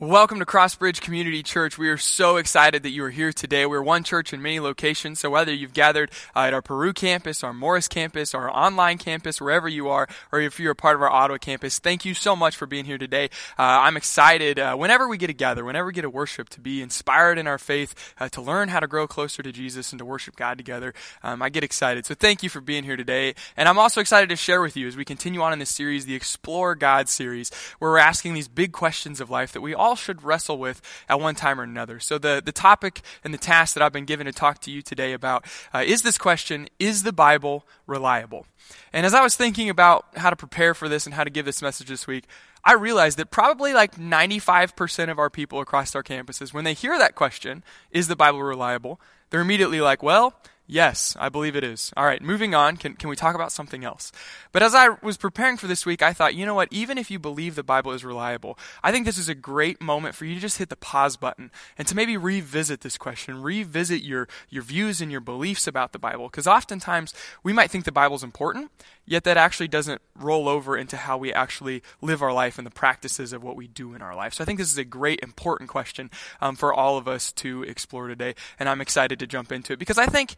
Welcome to Crossbridge Community Church. We are so excited that you are here today. We're one church in many locations, so whether you've gathered uh, at our Peru campus, our Morris campus, our online campus, wherever you are, or if you're a part of our Ottawa campus, thank you so much for being here today. Uh, I'm excited uh, whenever we get together, whenever we get to worship, to be inspired in our faith, uh, to learn how to grow closer to Jesus and to worship God together. Um, I get excited. So thank you for being here today. And I'm also excited to share with you as we continue on in this series, the Explore God series, where we're asking these big questions of life that we all all should wrestle with at one time or another. So, the, the topic and the task that I've been given to talk to you today about uh, is this question Is the Bible reliable? And as I was thinking about how to prepare for this and how to give this message this week, I realized that probably like 95% of our people across our campuses, when they hear that question, Is the Bible reliable? they're immediately like, Well, Yes, I believe it is. All right, moving on. Can, can we talk about something else? But as I was preparing for this week, I thought, you know what? Even if you believe the Bible is reliable, I think this is a great moment for you to just hit the pause button and to maybe revisit this question, revisit your, your views and your beliefs about the Bible. Because oftentimes we might think the Bible is important, yet that actually doesn't roll over into how we actually live our life and the practices of what we do in our life. So I think this is a great, important question um, for all of us to explore today. And I'm excited to jump into it because I think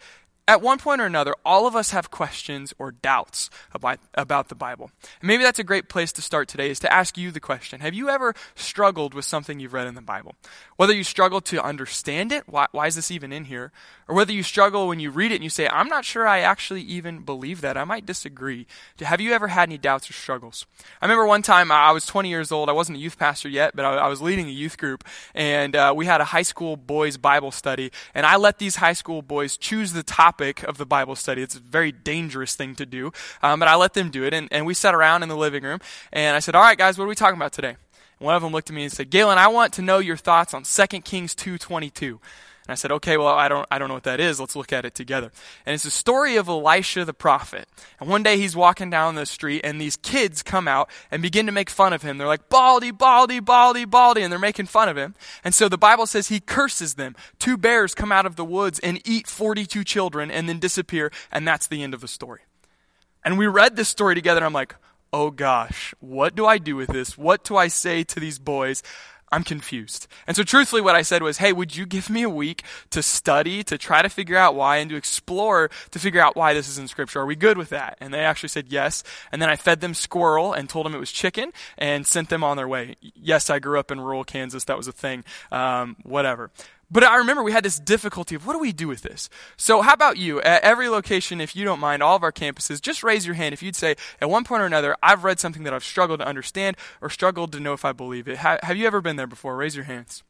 at one point or another, all of us have questions or doubts about, the Bible. And maybe that's a great place to start today is to ask you the question Have you ever struggled with something you've read in the Bible? Whether you struggle to understand it, why, why is this even in here? Or whether you struggle when you read it and you say, I'm not sure I actually even believe that. I might disagree. Have you ever had any doubts or struggles? I remember one time I was 20 years old. I wasn't a youth pastor yet, but I, I was leading a youth group. And uh, we had a high school boys' Bible study. And I let these high school boys choose the topic topic of the Bible study. It's a very dangerous thing to do, um, but I let them do it. And, and we sat around in the living room, and I said, All right, guys, what are we talking about today? And one of them looked at me and said, Galen, I want to know your thoughts on 2 Kings 2.22. I said, okay, well, I don't, I don't know what that is. Let's look at it together. And it's the story of Elisha the prophet. And one day he's walking down the street and these kids come out and begin to make fun of him. They're like, Baldy, Baldy, Baldy, Baldy. And they're making fun of him. And so the Bible says he curses them. Two bears come out of the woods and eat 42 children and then disappear. And that's the end of the story. And we read this story together and I'm like, oh gosh, what do I do with this? What do I say to these boys? I'm confused. And so, truthfully, what I said was, hey, would you give me a week to study, to try to figure out why, and to explore to figure out why this is in Scripture? Are we good with that? And they actually said yes. And then I fed them squirrel and told them it was chicken and sent them on their way. Yes, I grew up in rural Kansas. That was a thing. Um, whatever. But I remember we had this difficulty of what do we do with this? So, how about you? At every location, if you don't mind, all of our campuses, just raise your hand if you'd say, at one point or another, I've read something that I've struggled to understand or struggled to know if I believe it. have you ever been there before? Raise your hands.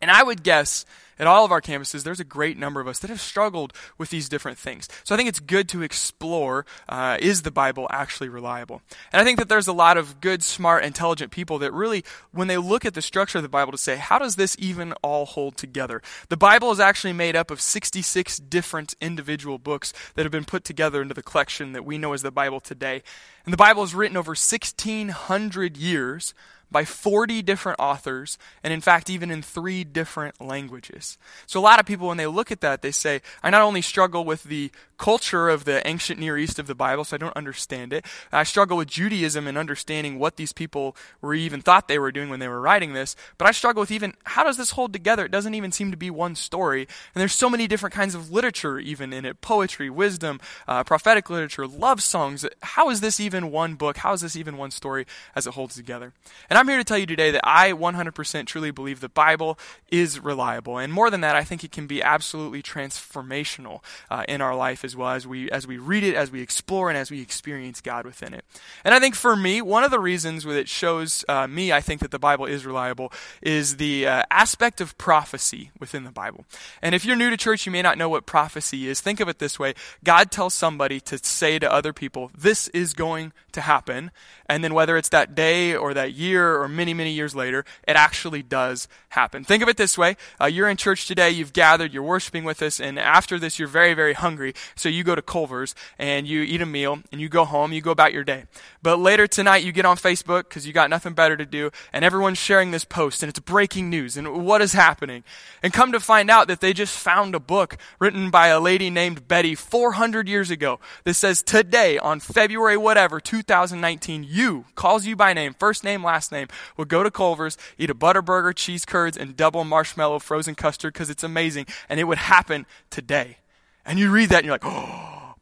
And I would guess at all of our campuses, there's a great number of us that have struggled with these different things. So I think it's good to explore uh, is the Bible actually reliable? And I think that there's a lot of good, smart, intelligent people that really, when they look at the structure of the Bible, to say, how does this even all hold together? The Bible is actually made up of 66 different individual books that have been put together into the collection that we know as the Bible today. And the Bible is written over 1,600 years by 40 different authors, and in fact, even in three different languages. So, a lot of people, when they look at that, they say, I not only struggle with the culture of the ancient Near East of the Bible, so I don't understand it. I struggle with Judaism and understanding what these people were even thought they were doing when they were writing this. But I struggle with even how does this hold together? It doesn't even seem to be one story. And there's so many different kinds of literature even in it poetry, wisdom, uh, prophetic literature, love songs. How is this even one book? How is this even one story as it holds together? And I'm here to tell you today that I 100% truly believe the Bible is reliable. And more than that, I think it can be absolutely transformational uh, in our life as well as we as we read it, as we explore, and as we experience God within it. And I think for me, one of the reasons that it shows uh, me, I think that the Bible is reliable, is the uh, aspect of prophecy within the Bible. And if you're new to church, you may not know what prophecy is. Think of it this way: God tells somebody to say to other people, "This is going to happen," and then whether it's that day or that year or many many years later, it actually does happen. Think of it this way: uh, you're in church church today, you've gathered, you're worshiping with us, and after this, you're very, very hungry. So you go to Culver's and you eat a meal and you go home, you go about your day. But later tonight, you get on Facebook because you got nothing better to do, and everyone's sharing this post, and it's breaking news, and what is happening? And come to find out that they just found a book written by a lady named Betty 400 years ago that says, Today, on February whatever, 2019, you, calls you by name, first name, last name, will go to Culver's, eat a Butterburger, cheese curds, and double marshmallow frozen custard because it's amazing, and it would happen today. And you read that, and you're like, oh,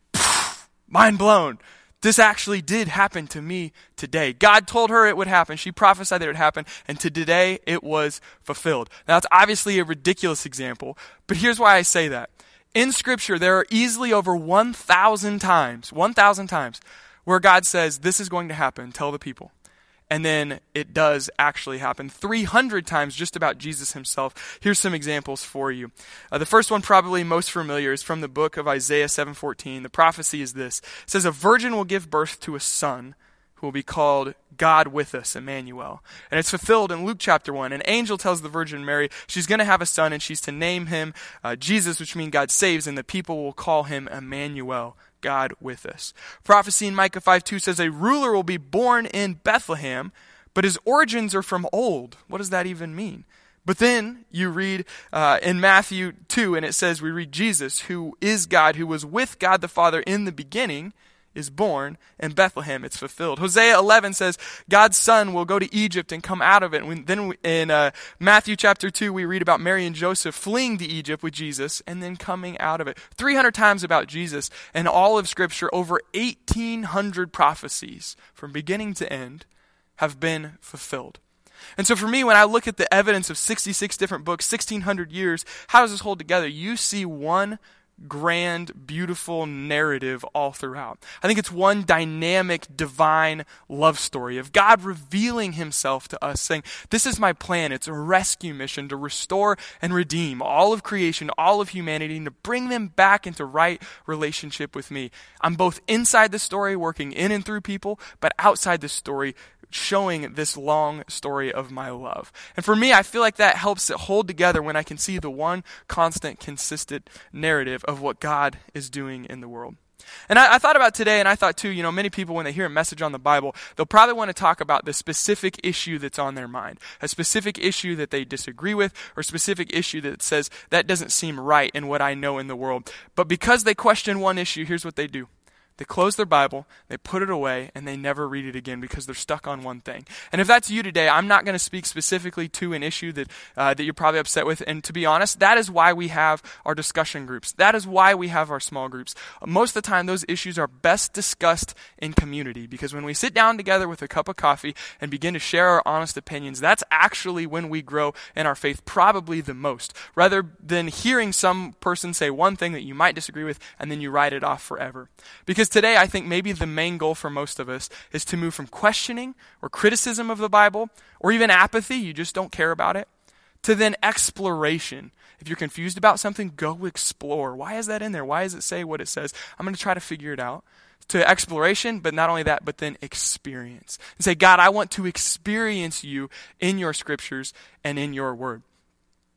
mind blown. This actually did happen to me today. God told her it would happen. She prophesied that it would happen, and to today it was fulfilled. Now, it's obviously a ridiculous example, but here's why I say that. In Scripture, there are easily over 1,000 times, 1,000 times, where God says, This is going to happen. Tell the people and then it does actually happen 300 times just about Jesus himself. Here's some examples for you. Uh, the first one probably most familiar is from the book of Isaiah 7:14. The prophecy is this. It says a virgin will give birth to a son who will be called God with us, Emmanuel. And it's fulfilled in Luke chapter 1. An angel tells the Virgin Mary she's going to have a son and she's to name him uh, Jesus, which means God saves, and the people will call him Emmanuel, God with us. Prophecy in Micah 5 2 says, A ruler will be born in Bethlehem, but his origins are from old. What does that even mean? But then you read uh, in Matthew 2, and it says, We read Jesus, who is God, who was with God the Father in the beginning is born in Bethlehem. It's fulfilled. Hosea 11 says God's son will go to Egypt and come out of it. And then in uh, Matthew chapter 2, we read about Mary and Joseph fleeing to Egypt with Jesus and then coming out of it. 300 times about Jesus and all of Scripture, over 1,800 prophecies from beginning to end have been fulfilled. And so for me, when I look at the evidence of 66 different books, 1,600 years, how does this hold together? You see one grand, beautiful narrative all throughout. I think it's one dynamic, divine love story of God revealing himself to us, saying, This is my plan. It's a rescue mission to restore and redeem all of creation, all of humanity, and to bring them back into right relationship with me. I'm both inside the story, working in and through people, but outside the story, showing this long story of my love. And for me, I feel like that helps it hold together when I can see the one constant, consistent narrative of what God is doing in the world. And I, I, thought about today, and I thought too, you know, many people, when they hear a message on the Bible, they'll probably want to talk about the specific issue that's on their mind, a specific issue that they disagree with, or specific issue that says, that doesn't seem right in what I know in the world. But because they question one issue, here's what they do they close their Bible, they put it away, and they never read it again because they're stuck on one thing. And if that's you today, I'm not going to speak specifically to an issue that, uh, that you're probably upset with. And to be honest, that is why we have our discussion groups. That is why we have our small groups. Most of the time, those issues are best discussed in community because when we sit down together with a cup of coffee and begin to share our honest opinions, that's actually when we grow in our faith probably the most, rather than hearing some person say one thing that you might disagree with and then you write it off forever. Because because today, I think maybe the main goal for most of us is to move from questioning or criticism of the Bible, or even apathy, you just don't care about it, to then exploration. If you're confused about something, go explore. Why is that in there? Why does it say what it says? I'm going to try to figure it out. To exploration, but not only that, but then experience. And say, God, I want to experience you in your scriptures and in your word.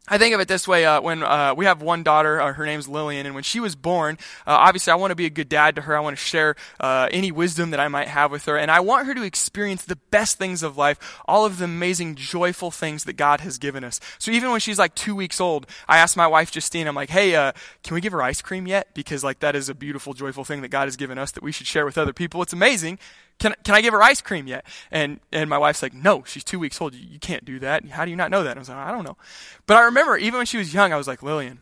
I think of it this way: uh, when uh, we have one daughter, uh, her name's Lillian, and when she was born, uh, obviously I want to be a good dad to her. I want to share uh, any wisdom that I might have with her, and I want her to experience the best things of life, all of the amazing, joyful things that God has given us. So even when she's like two weeks old, I asked my wife Justine, I'm like, "Hey, uh, can we give her ice cream yet? Because like that is a beautiful, joyful thing that God has given us that we should share with other people. It's amazing." Can, can I give her ice cream yet? And, and my wife's like, no, she's two weeks old. You, you can't do that. How do you not know that? I was like, I don't know. But I remember even when she was young, I was like, Lillian,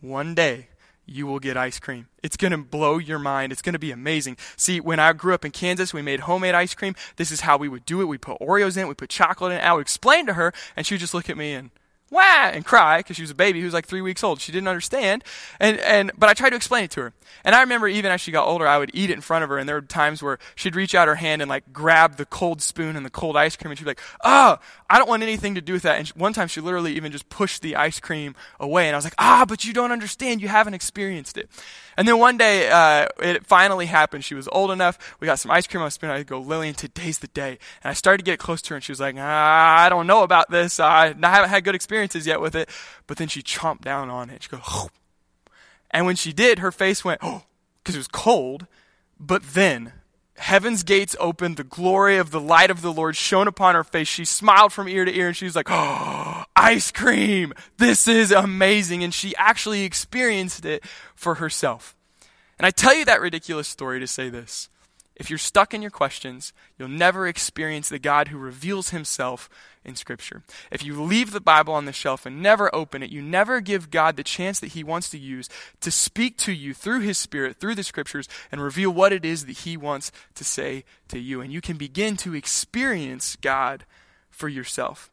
one day you will get ice cream. It's going to blow your mind. It's going to be amazing. See, when I grew up in Kansas, we made homemade ice cream. This is how we would do it. We put Oreos in it. We put chocolate in it. I would explain to her, and she would just look at me and wah, and cry because she was a baby who was like three weeks old. She didn't understand. And, and, but I tried to explain it to her. And I remember even as she got older, I would eat it in front of her. And there were times where she'd reach out her hand and like grab the cold spoon and the cold ice cream. And she'd be like, oh, I don't want anything to do with that. And one time she literally even just pushed the ice cream away. And I was like, ah, but you don't understand. You haven't experienced it. And then one day, uh, it finally happened. She was old enough. We got some ice cream on a spoon. I go, Lillian, today's the day. And I started to get close to her and she was like, ah, I don't know about this. I haven't had good experience experiences yet with it. But then she chomped down on it. She goes, oh. and when she did, her face went, oh, because it was cold. But then heaven's gates opened, the glory of the light of the Lord shone upon her face. She smiled from ear to ear and she was like, Oh, ice cream! This is amazing. And she actually experienced it for herself. And I tell you that ridiculous story to say this. If you're stuck in your questions, you'll never experience the God who reveals himself in Scripture. If you leave the Bible on the shelf and never open it, you never give God the chance that he wants to use to speak to you through his Spirit, through the Scriptures, and reveal what it is that he wants to say to you. And you can begin to experience God for yourself.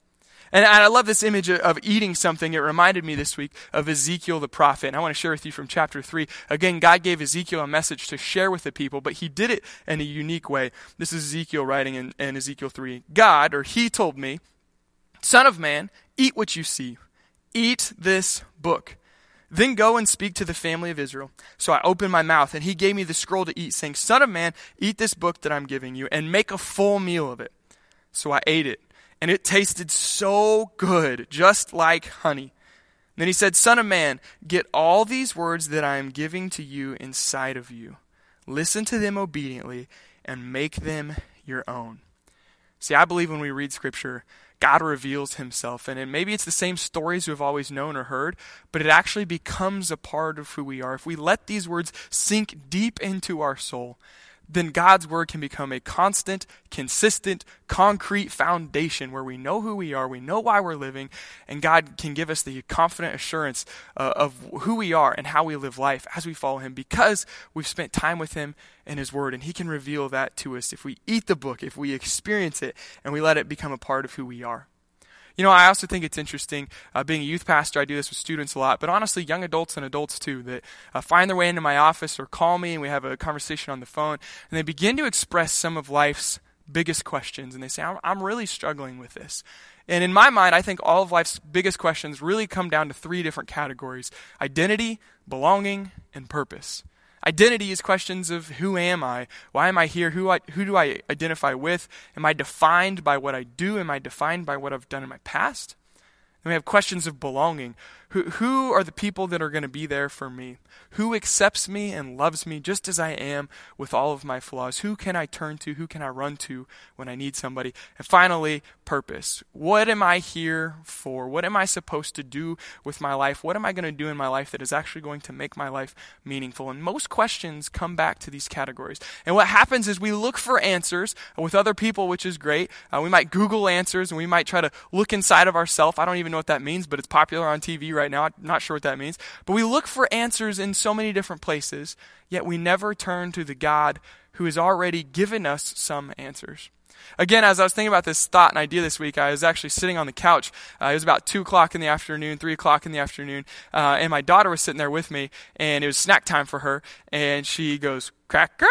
And I love this image of eating something. It reminded me this week of Ezekiel the prophet. And I want to share with you from chapter 3. Again, God gave Ezekiel a message to share with the people, but he did it in a unique way. This is Ezekiel writing in, in Ezekiel 3. God, or he told me, Son of man, eat what you see. Eat this book. Then go and speak to the family of Israel. So I opened my mouth, and he gave me the scroll to eat, saying, Son of man, eat this book that I'm giving you, and make a full meal of it. So I ate it and it tasted so good, just like honey. Then he said, Son of man, get all these words that I am giving to you inside of you. Listen to them obediently and make them your own. See, I believe when we read Scripture, God reveals himself. In. And maybe it's the same stories we've always known or heard, but it actually becomes a part of who we are. If we let these words sink deep into our soul, then God's word can become a constant, consistent, concrete foundation where we know who we are, we know why we're living, and God can give us the confident assurance uh, of who we are and how we live life as we follow Him because we've spent time with Him and His Word, and He can reveal that to us if we eat the book, if we experience it, and we let it become a part of who we are. You know, I also think it's interesting, uh, being a youth pastor, I do this with students a lot, but honestly, young adults and adults too, that uh, find their way into my office or call me and we have a conversation on the phone, and they begin to express some of life's biggest questions, and they say, I'm, I'm really struggling with this. And in my mind, I think all of life's biggest questions really come down to three different categories identity, belonging, and purpose. Identity is questions of who am I? Why am I here? Who, I, who do I identify with? Am I defined by what I do? Am I defined by what I've done in my past? And we have questions of belonging. Who, who are the people that are going to be there for me? Who accepts me and loves me just as I am with all of my flaws? Who can I turn to? Who can I run to when I need somebody? And finally, purpose. What am I here for? What am I supposed to do with my life? What am I going to do in my life that is actually going to make my life meaningful? And most questions come back to these categories. And what happens is we look for answers with other people, which is great. Uh, we might Google answers and we might try to look inside of ourselves. I don't even know what that means, but it's popular on TV right right now. I'm not sure what that means. But we look for answers in so many different places, yet we never turn to the God who has already given us some answers. Again, as I was thinking about this thought and idea this week, I was actually sitting on the couch. Uh, it was about 2 o'clock in the afternoon, 3 o'clock in the afternoon, uh, and my daughter was sitting there with me, and it was snack time for her, and she goes, Cracker?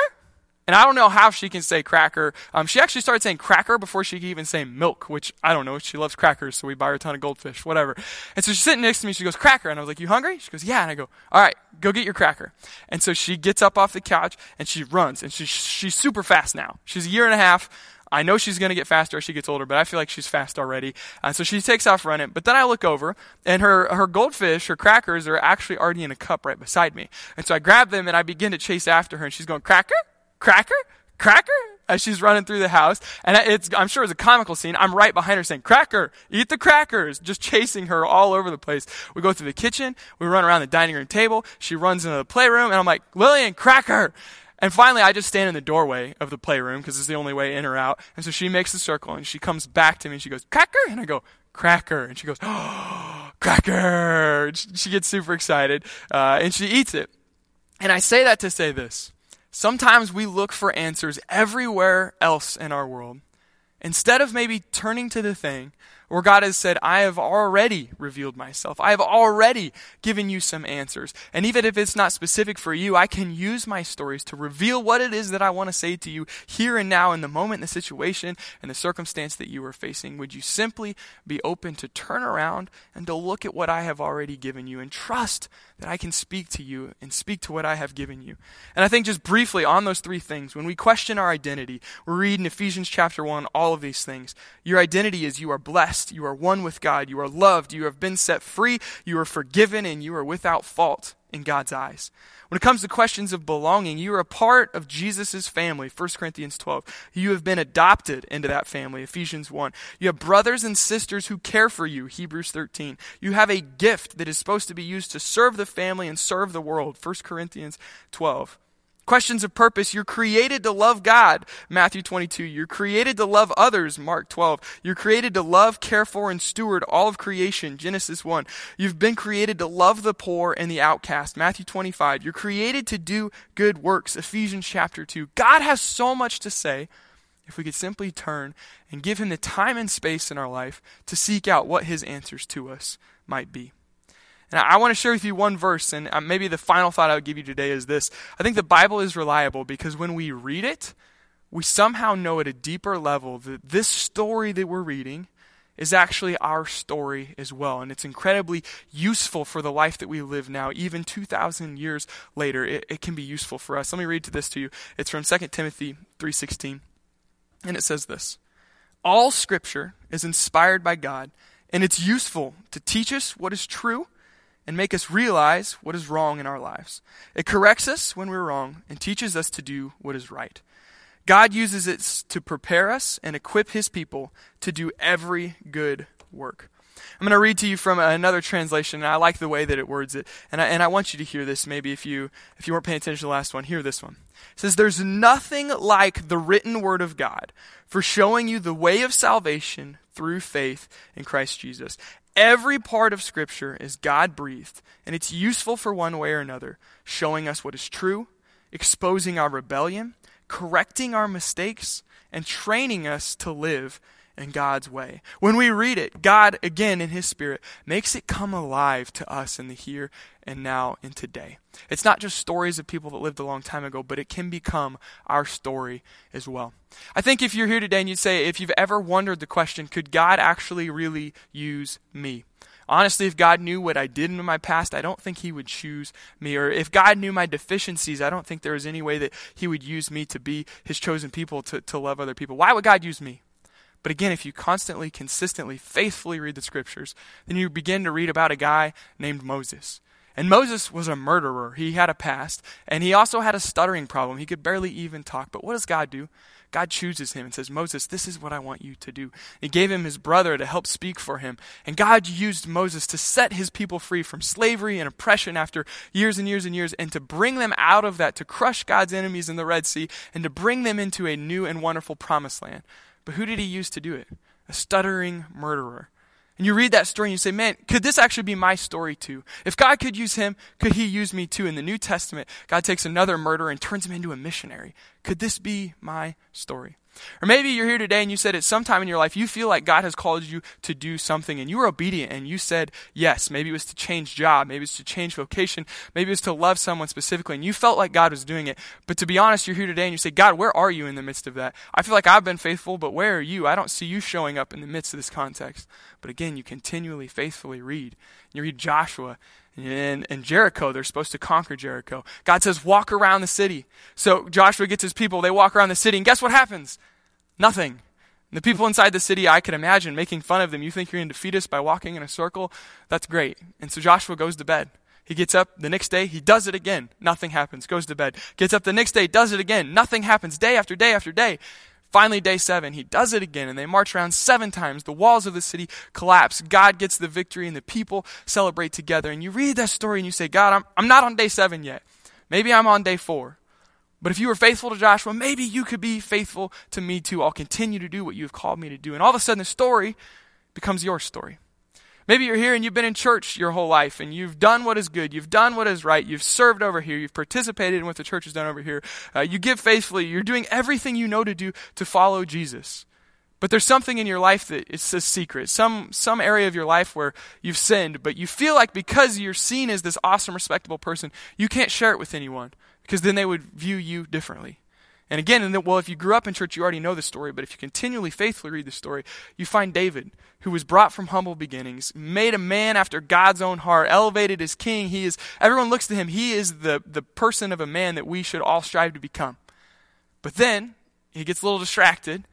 And I don't know how she can say cracker. Um, she actually started saying cracker before she could even say milk, which I don't know. She loves crackers, so we buy her a ton of goldfish, whatever. And so she's sitting next to me. She goes, cracker. And I was like, you hungry? She goes, yeah. And I go, all right, go get your cracker. And so she gets up off the couch and she runs. And she, she's super fast now. She's a year and a half. I know she's going to get faster as she gets older, but I feel like she's fast already. Uh, so she takes off running. But then I look over, and her, her goldfish, her crackers, are actually already in a cup right beside me. And so I grab them and I begin to chase after her, and she's going, Cracker? Cracker? Cracker? As she's running through the house. And it's, I'm sure it's a comical scene. I'm right behind her saying, Cracker, eat the crackers, just chasing her all over the place. We go through the kitchen. We run around the dining room table. She runs into the playroom, and I'm like, Lillian, Cracker! And finally, I just stand in the doorway of the playroom because it's the only way in or out. And so she makes the circle and she comes back to me and she goes, Cracker? And I go, Cracker. And she goes, oh, Cracker. She gets super excited uh, and she eats it. And I say that to say this Sometimes we look for answers everywhere else in our world. Instead of maybe turning to the thing where God has said, I have already revealed myself. I have already given you some answers. And even if it's not specific for you, I can use my stories to reveal what it is that I want to say to you here and now in the moment, the situation, and the circumstance that you are facing. Would you simply be open to turn around and to look at what I have already given you and trust that I can speak to you and speak to what I have given you? And I think just briefly on those three things, when we question our identity, we read in Ephesians chapter 1 all all of these things. Your identity is you are blessed, you are one with God, you are loved, you have been set free, you are forgiven, and you are without fault in God's eyes. When it comes to questions of belonging, you are a part of Jesus' family, 1 Corinthians 12. You have been adopted into that family, Ephesians 1. You have brothers and sisters who care for you, Hebrews 13. You have a gift that is supposed to be used to serve the family and serve the world, 1 Corinthians 12. Questions of purpose. You're created to love God, Matthew 22. You're created to love others, Mark 12. You're created to love, care for, and steward all of creation, Genesis 1. You've been created to love the poor and the outcast, Matthew 25. You're created to do good works, Ephesians chapter 2. God has so much to say if we could simply turn and give Him the time and space in our life to seek out what His answers to us might be. And I want to share with you one verse, and uh, maybe the final thought I would give you today is this. I think the Bible is reliable because when we read it, we somehow know at a deeper level that this story that we're reading is actually our story as well. And it's incredibly useful for the life that we live now, even 2,000 years later. It, it can be useful for us. Let me read to this to you. It's from 2 Timothy 3.16. And it says this. All scripture is inspired by God, and it's useful to teach us what is true and make us realize what is wrong in our lives. It corrects us when we're wrong and teaches us to do what is right. God uses it to prepare us and equip his people to do every good work. I'm going to read to you from another translation, and I like the way that it words it. And I, and I want you to hear this. Maybe if you, if you weren't paying attention to the last one, hear this one. It says, There's nothing like the written word of God for showing you the way of salvation through faith in Christ Jesus. Every part of Scripture is God breathed, and it's useful for one way or another, showing us what is true, exposing our rebellion, correcting our mistakes, and training us to live in God's way. When we read it, God, again in His Spirit, makes it come alive to us in the here and now and today. It's not just stories of people that lived a long time ago, but it can become our story as well. I think if you're here today and you'd say, if you've ever wondered the question, could God actually really use me? Honestly, if God knew what I did in my past, I don't think He would choose me. Or if God knew my deficiencies, I don't think there was any way that He would use me to be His chosen people to, to love other people. Why would God use me? But again, if you constantly, consistently, faithfully read the scriptures, then you begin to read about a guy named Moses. And Moses was a murderer. He had a past. And he also had a stuttering problem. He could barely even talk. But what does God do? God chooses him and says, Moses, this is what I want you to do. He gave him his brother to help speak for him. And God used Moses to set his people free from slavery and oppression after years and years and years, and to bring them out of that, to crush God's enemies in the Red Sea, and to bring them into a new and wonderful promised land. But who did he use to do it? A stuttering murderer. And you read that story and you say, man, could this actually be my story too? If God could use him, could he use me too? In the New Testament, God takes another murderer and turns him into a missionary. Could this be my story? Or maybe you're here today and you said at some time in your life you feel like God has called you to do something and you were obedient and you said yes. Maybe it was to change job, maybe it's to change vocation, maybe it's to love someone specifically and you felt like God was doing it. But to be honest, you're here today and you say, God, where are you in the midst of that? I feel like I've been faithful, but where are you? I don't see you showing up in the midst of this context. But again, you continually, faithfully read. You read Joshua in, in Jericho, they're supposed to conquer Jericho. God says, walk around the city. So Joshua gets his people, they walk around the city, and guess what happens? Nothing. And the people inside the city, I can imagine making fun of them. You think you're going to defeat us by walking in a circle? That's great. And so Joshua goes to bed. He gets up the next day, he does it again. Nothing happens. Goes to bed. Gets up the next day, does it again. Nothing happens. Day after day after day. Finally, day seven, he does it again, and they march around seven times. The walls of the city collapse. God gets the victory, and the people celebrate together. And you read that story and you say, God, I'm, I'm not on day seven yet. Maybe I'm on day four. But if you were faithful to Joshua, maybe you could be faithful to me too. I'll continue to do what you have called me to do. And all of a sudden, the story becomes your story. Maybe you're here and you've been in church your whole life and you've done what is good, you've done what is right, you've served over here, you've participated in what the church has done over here, uh, you give faithfully, you're doing everything you know to do to follow Jesus. But there's something in your life that it's a secret, some, some area of your life where you've sinned, but you feel like because you're seen as this awesome, respectable person, you can't share it with anyone because then they would view you differently. And again, the, well, if you grew up in church, you already know the story, but if you continually faithfully read the story, you find David, who was brought from humble beginnings, made a man after God's own heart, elevated as king. He is, everyone looks to him, he is the, the person of a man that we should all strive to become. But then, he gets a little distracted,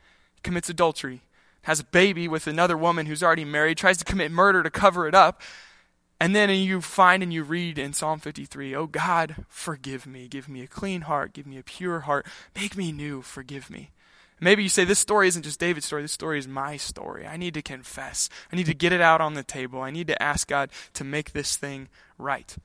commits adultery, has a baby with another woman who's already married, tries to commit murder to cover it up. And then you find and you read in Psalm 53, Oh God, forgive me. Give me a clean heart. Give me a pure heart. Make me new. Forgive me. Maybe you say, This story isn't just David's story. This story is my story. I need to confess. I need to get it out on the table. I need to ask God to make this thing right.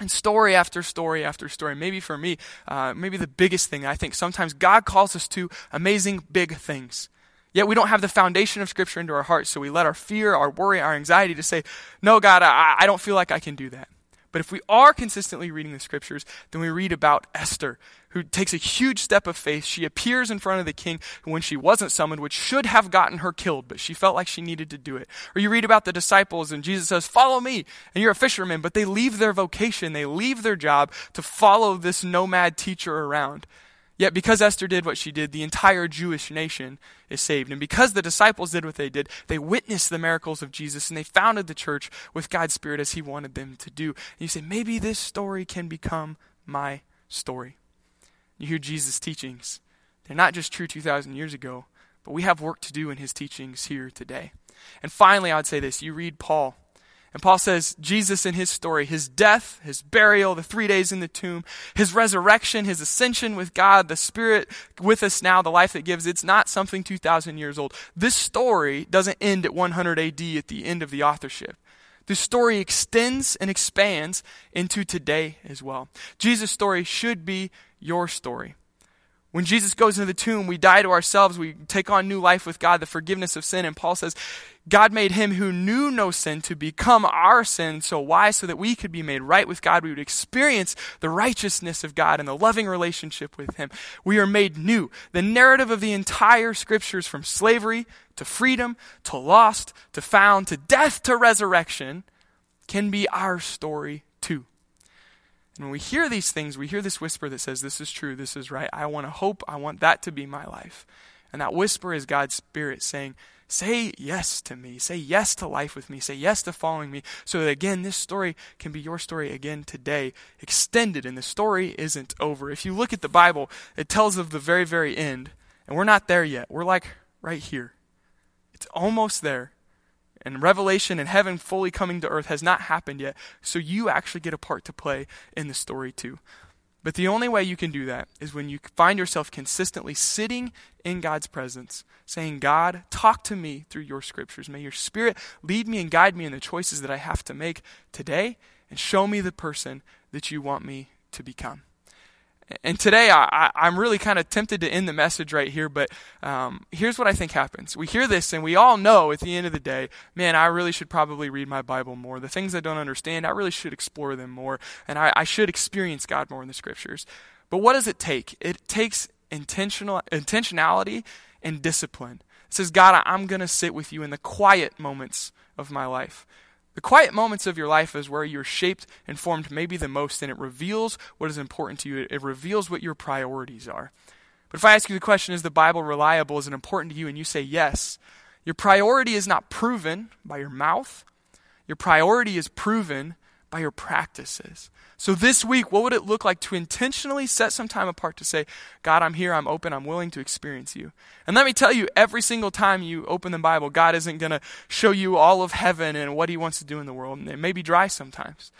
And story after story after story, maybe for me, uh, maybe the biggest thing I think sometimes God calls us to amazing big things. Yet we don't have the foundation of Scripture into our hearts, so we let our fear, our worry, our anxiety to say, No, God, I, I don't feel like I can do that. But if we are consistently reading the scriptures, then we read about Esther, who takes a huge step of faith. She appears in front of the king when she wasn't summoned, which should have gotten her killed, but she felt like she needed to do it. Or you read about the disciples, and Jesus says, Follow me, and you're a fisherman, but they leave their vocation, they leave their job to follow this nomad teacher around. Yet, because Esther did what she did, the entire Jewish nation is saved. And because the disciples did what they did, they witnessed the miracles of Jesus and they founded the church with God's Spirit as He wanted them to do. And you say, maybe this story can become my story. You hear Jesus' teachings. They're not just true 2,000 years ago, but we have work to do in His teachings here today. And finally, I'd say this you read Paul. And Paul says Jesus in his story, his death, his burial, the three days in the tomb, his resurrection, his ascension with God, the Spirit with us now, the life that gives, it's not something 2,000 years old. This story doesn't end at 100 AD at the end of the authorship. The story extends and expands into today as well. Jesus' story should be your story. When Jesus goes into the tomb, we die to ourselves. We take on new life with God, the forgiveness of sin. And Paul says, God made him who knew no sin to become our sin. So why? So that we could be made right with God. We would experience the righteousness of God and the loving relationship with him. We are made new. The narrative of the entire scriptures from slavery to freedom to lost to found to death to resurrection can be our story too. And when we hear these things, we hear this whisper that says, This is true, this is right. I want to hope, I want that to be my life. And that whisper is God's Spirit saying, Say yes to me. Say yes to life with me. Say yes to following me. So that again, this story can be your story again today, extended, and the story isn't over. If you look at the Bible, it tells of the very, very end, and we're not there yet. We're like right here. It's almost there and revelation and heaven fully coming to earth has not happened yet. So you actually get a part to play in the story too. But the only way you can do that is when you find yourself consistently sitting in God's presence, saying, God, talk to me through your scriptures. May your spirit lead me and guide me in the choices that I have to make today and show me the person that you want me to become. And today, I, am really kind of tempted to end the message right here, but um, here's what I think happens. We hear this, and we all know at the end of the day, man, I really should probably read my Bible more. The things I don't understand, I really should explore them more, and I, I should experience God more in the Scriptures. But what does it take? It takes intentional intentionality and discipline. It says, God, I'm going to sit with you in the quiet moments of my life. The quiet moments of your life is where you're shaped and formed maybe the most, and it reveals what is important to you. It reveals what your priorities are. But if I ask you the question, is the Bible reliable? Is it important to you? And you say yes, your priority is not proven by your mouth. Your priority is proven by your practices. So this week, what would it look like to intentionally set some time apart to say, God, I'm here, I'm open, I'm willing to experience you? And let me tell you, every single time you open the Bible, God isn't going to show you all of heaven and what He wants to do in the world. And it may be dry sometimes.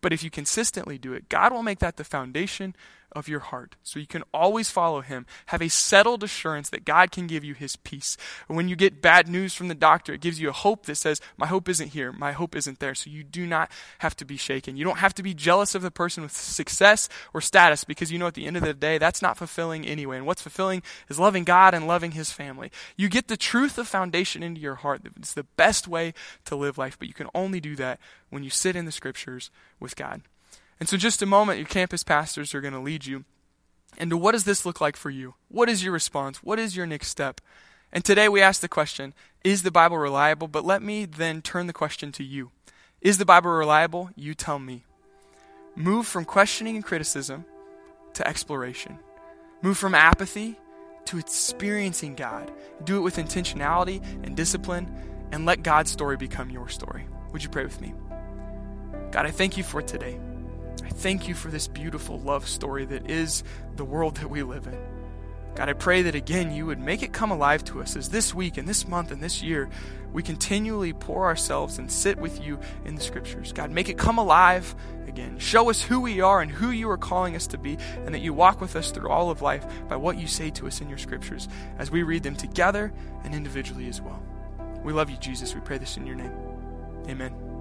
But if you consistently do it, God will make that the foundation of your heart. So you can always follow him. Have a settled assurance that God can give you his peace. When you get bad news from the doctor, it gives you a hope that says, My hope isn't here. My hope isn't there. So you do not have to be shaken. You don't have to be jealous of the person with success or status because you know at the end of the day, that's not fulfilling anyway. And what's fulfilling is loving God and loving his family. You get the truth of foundation into your heart. It's the best way to live life, but you can only do that when you sit in the scriptures with God. And so, just a moment, your campus pastors are going to lead you into what does this look like for you? What is your response? What is your next step? And today we ask the question Is the Bible reliable? But let me then turn the question to you. Is the Bible reliable? You tell me. Move from questioning and criticism to exploration. Move from apathy to experiencing God. Do it with intentionality and discipline, and let God's story become your story. Would you pray with me? God, I thank you for today. Thank you for this beautiful love story that is the world that we live in. God, I pray that again you would make it come alive to us as this week and this month and this year we continually pour ourselves and sit with you in the scriptures. God, make it come alive again. Show us who we are and who you are calling us to be, and that you walk with us through all of life by what you say to us in your scriptures as we read them together and individually as well. We love you, Jesus. We pray this in your name. Amen.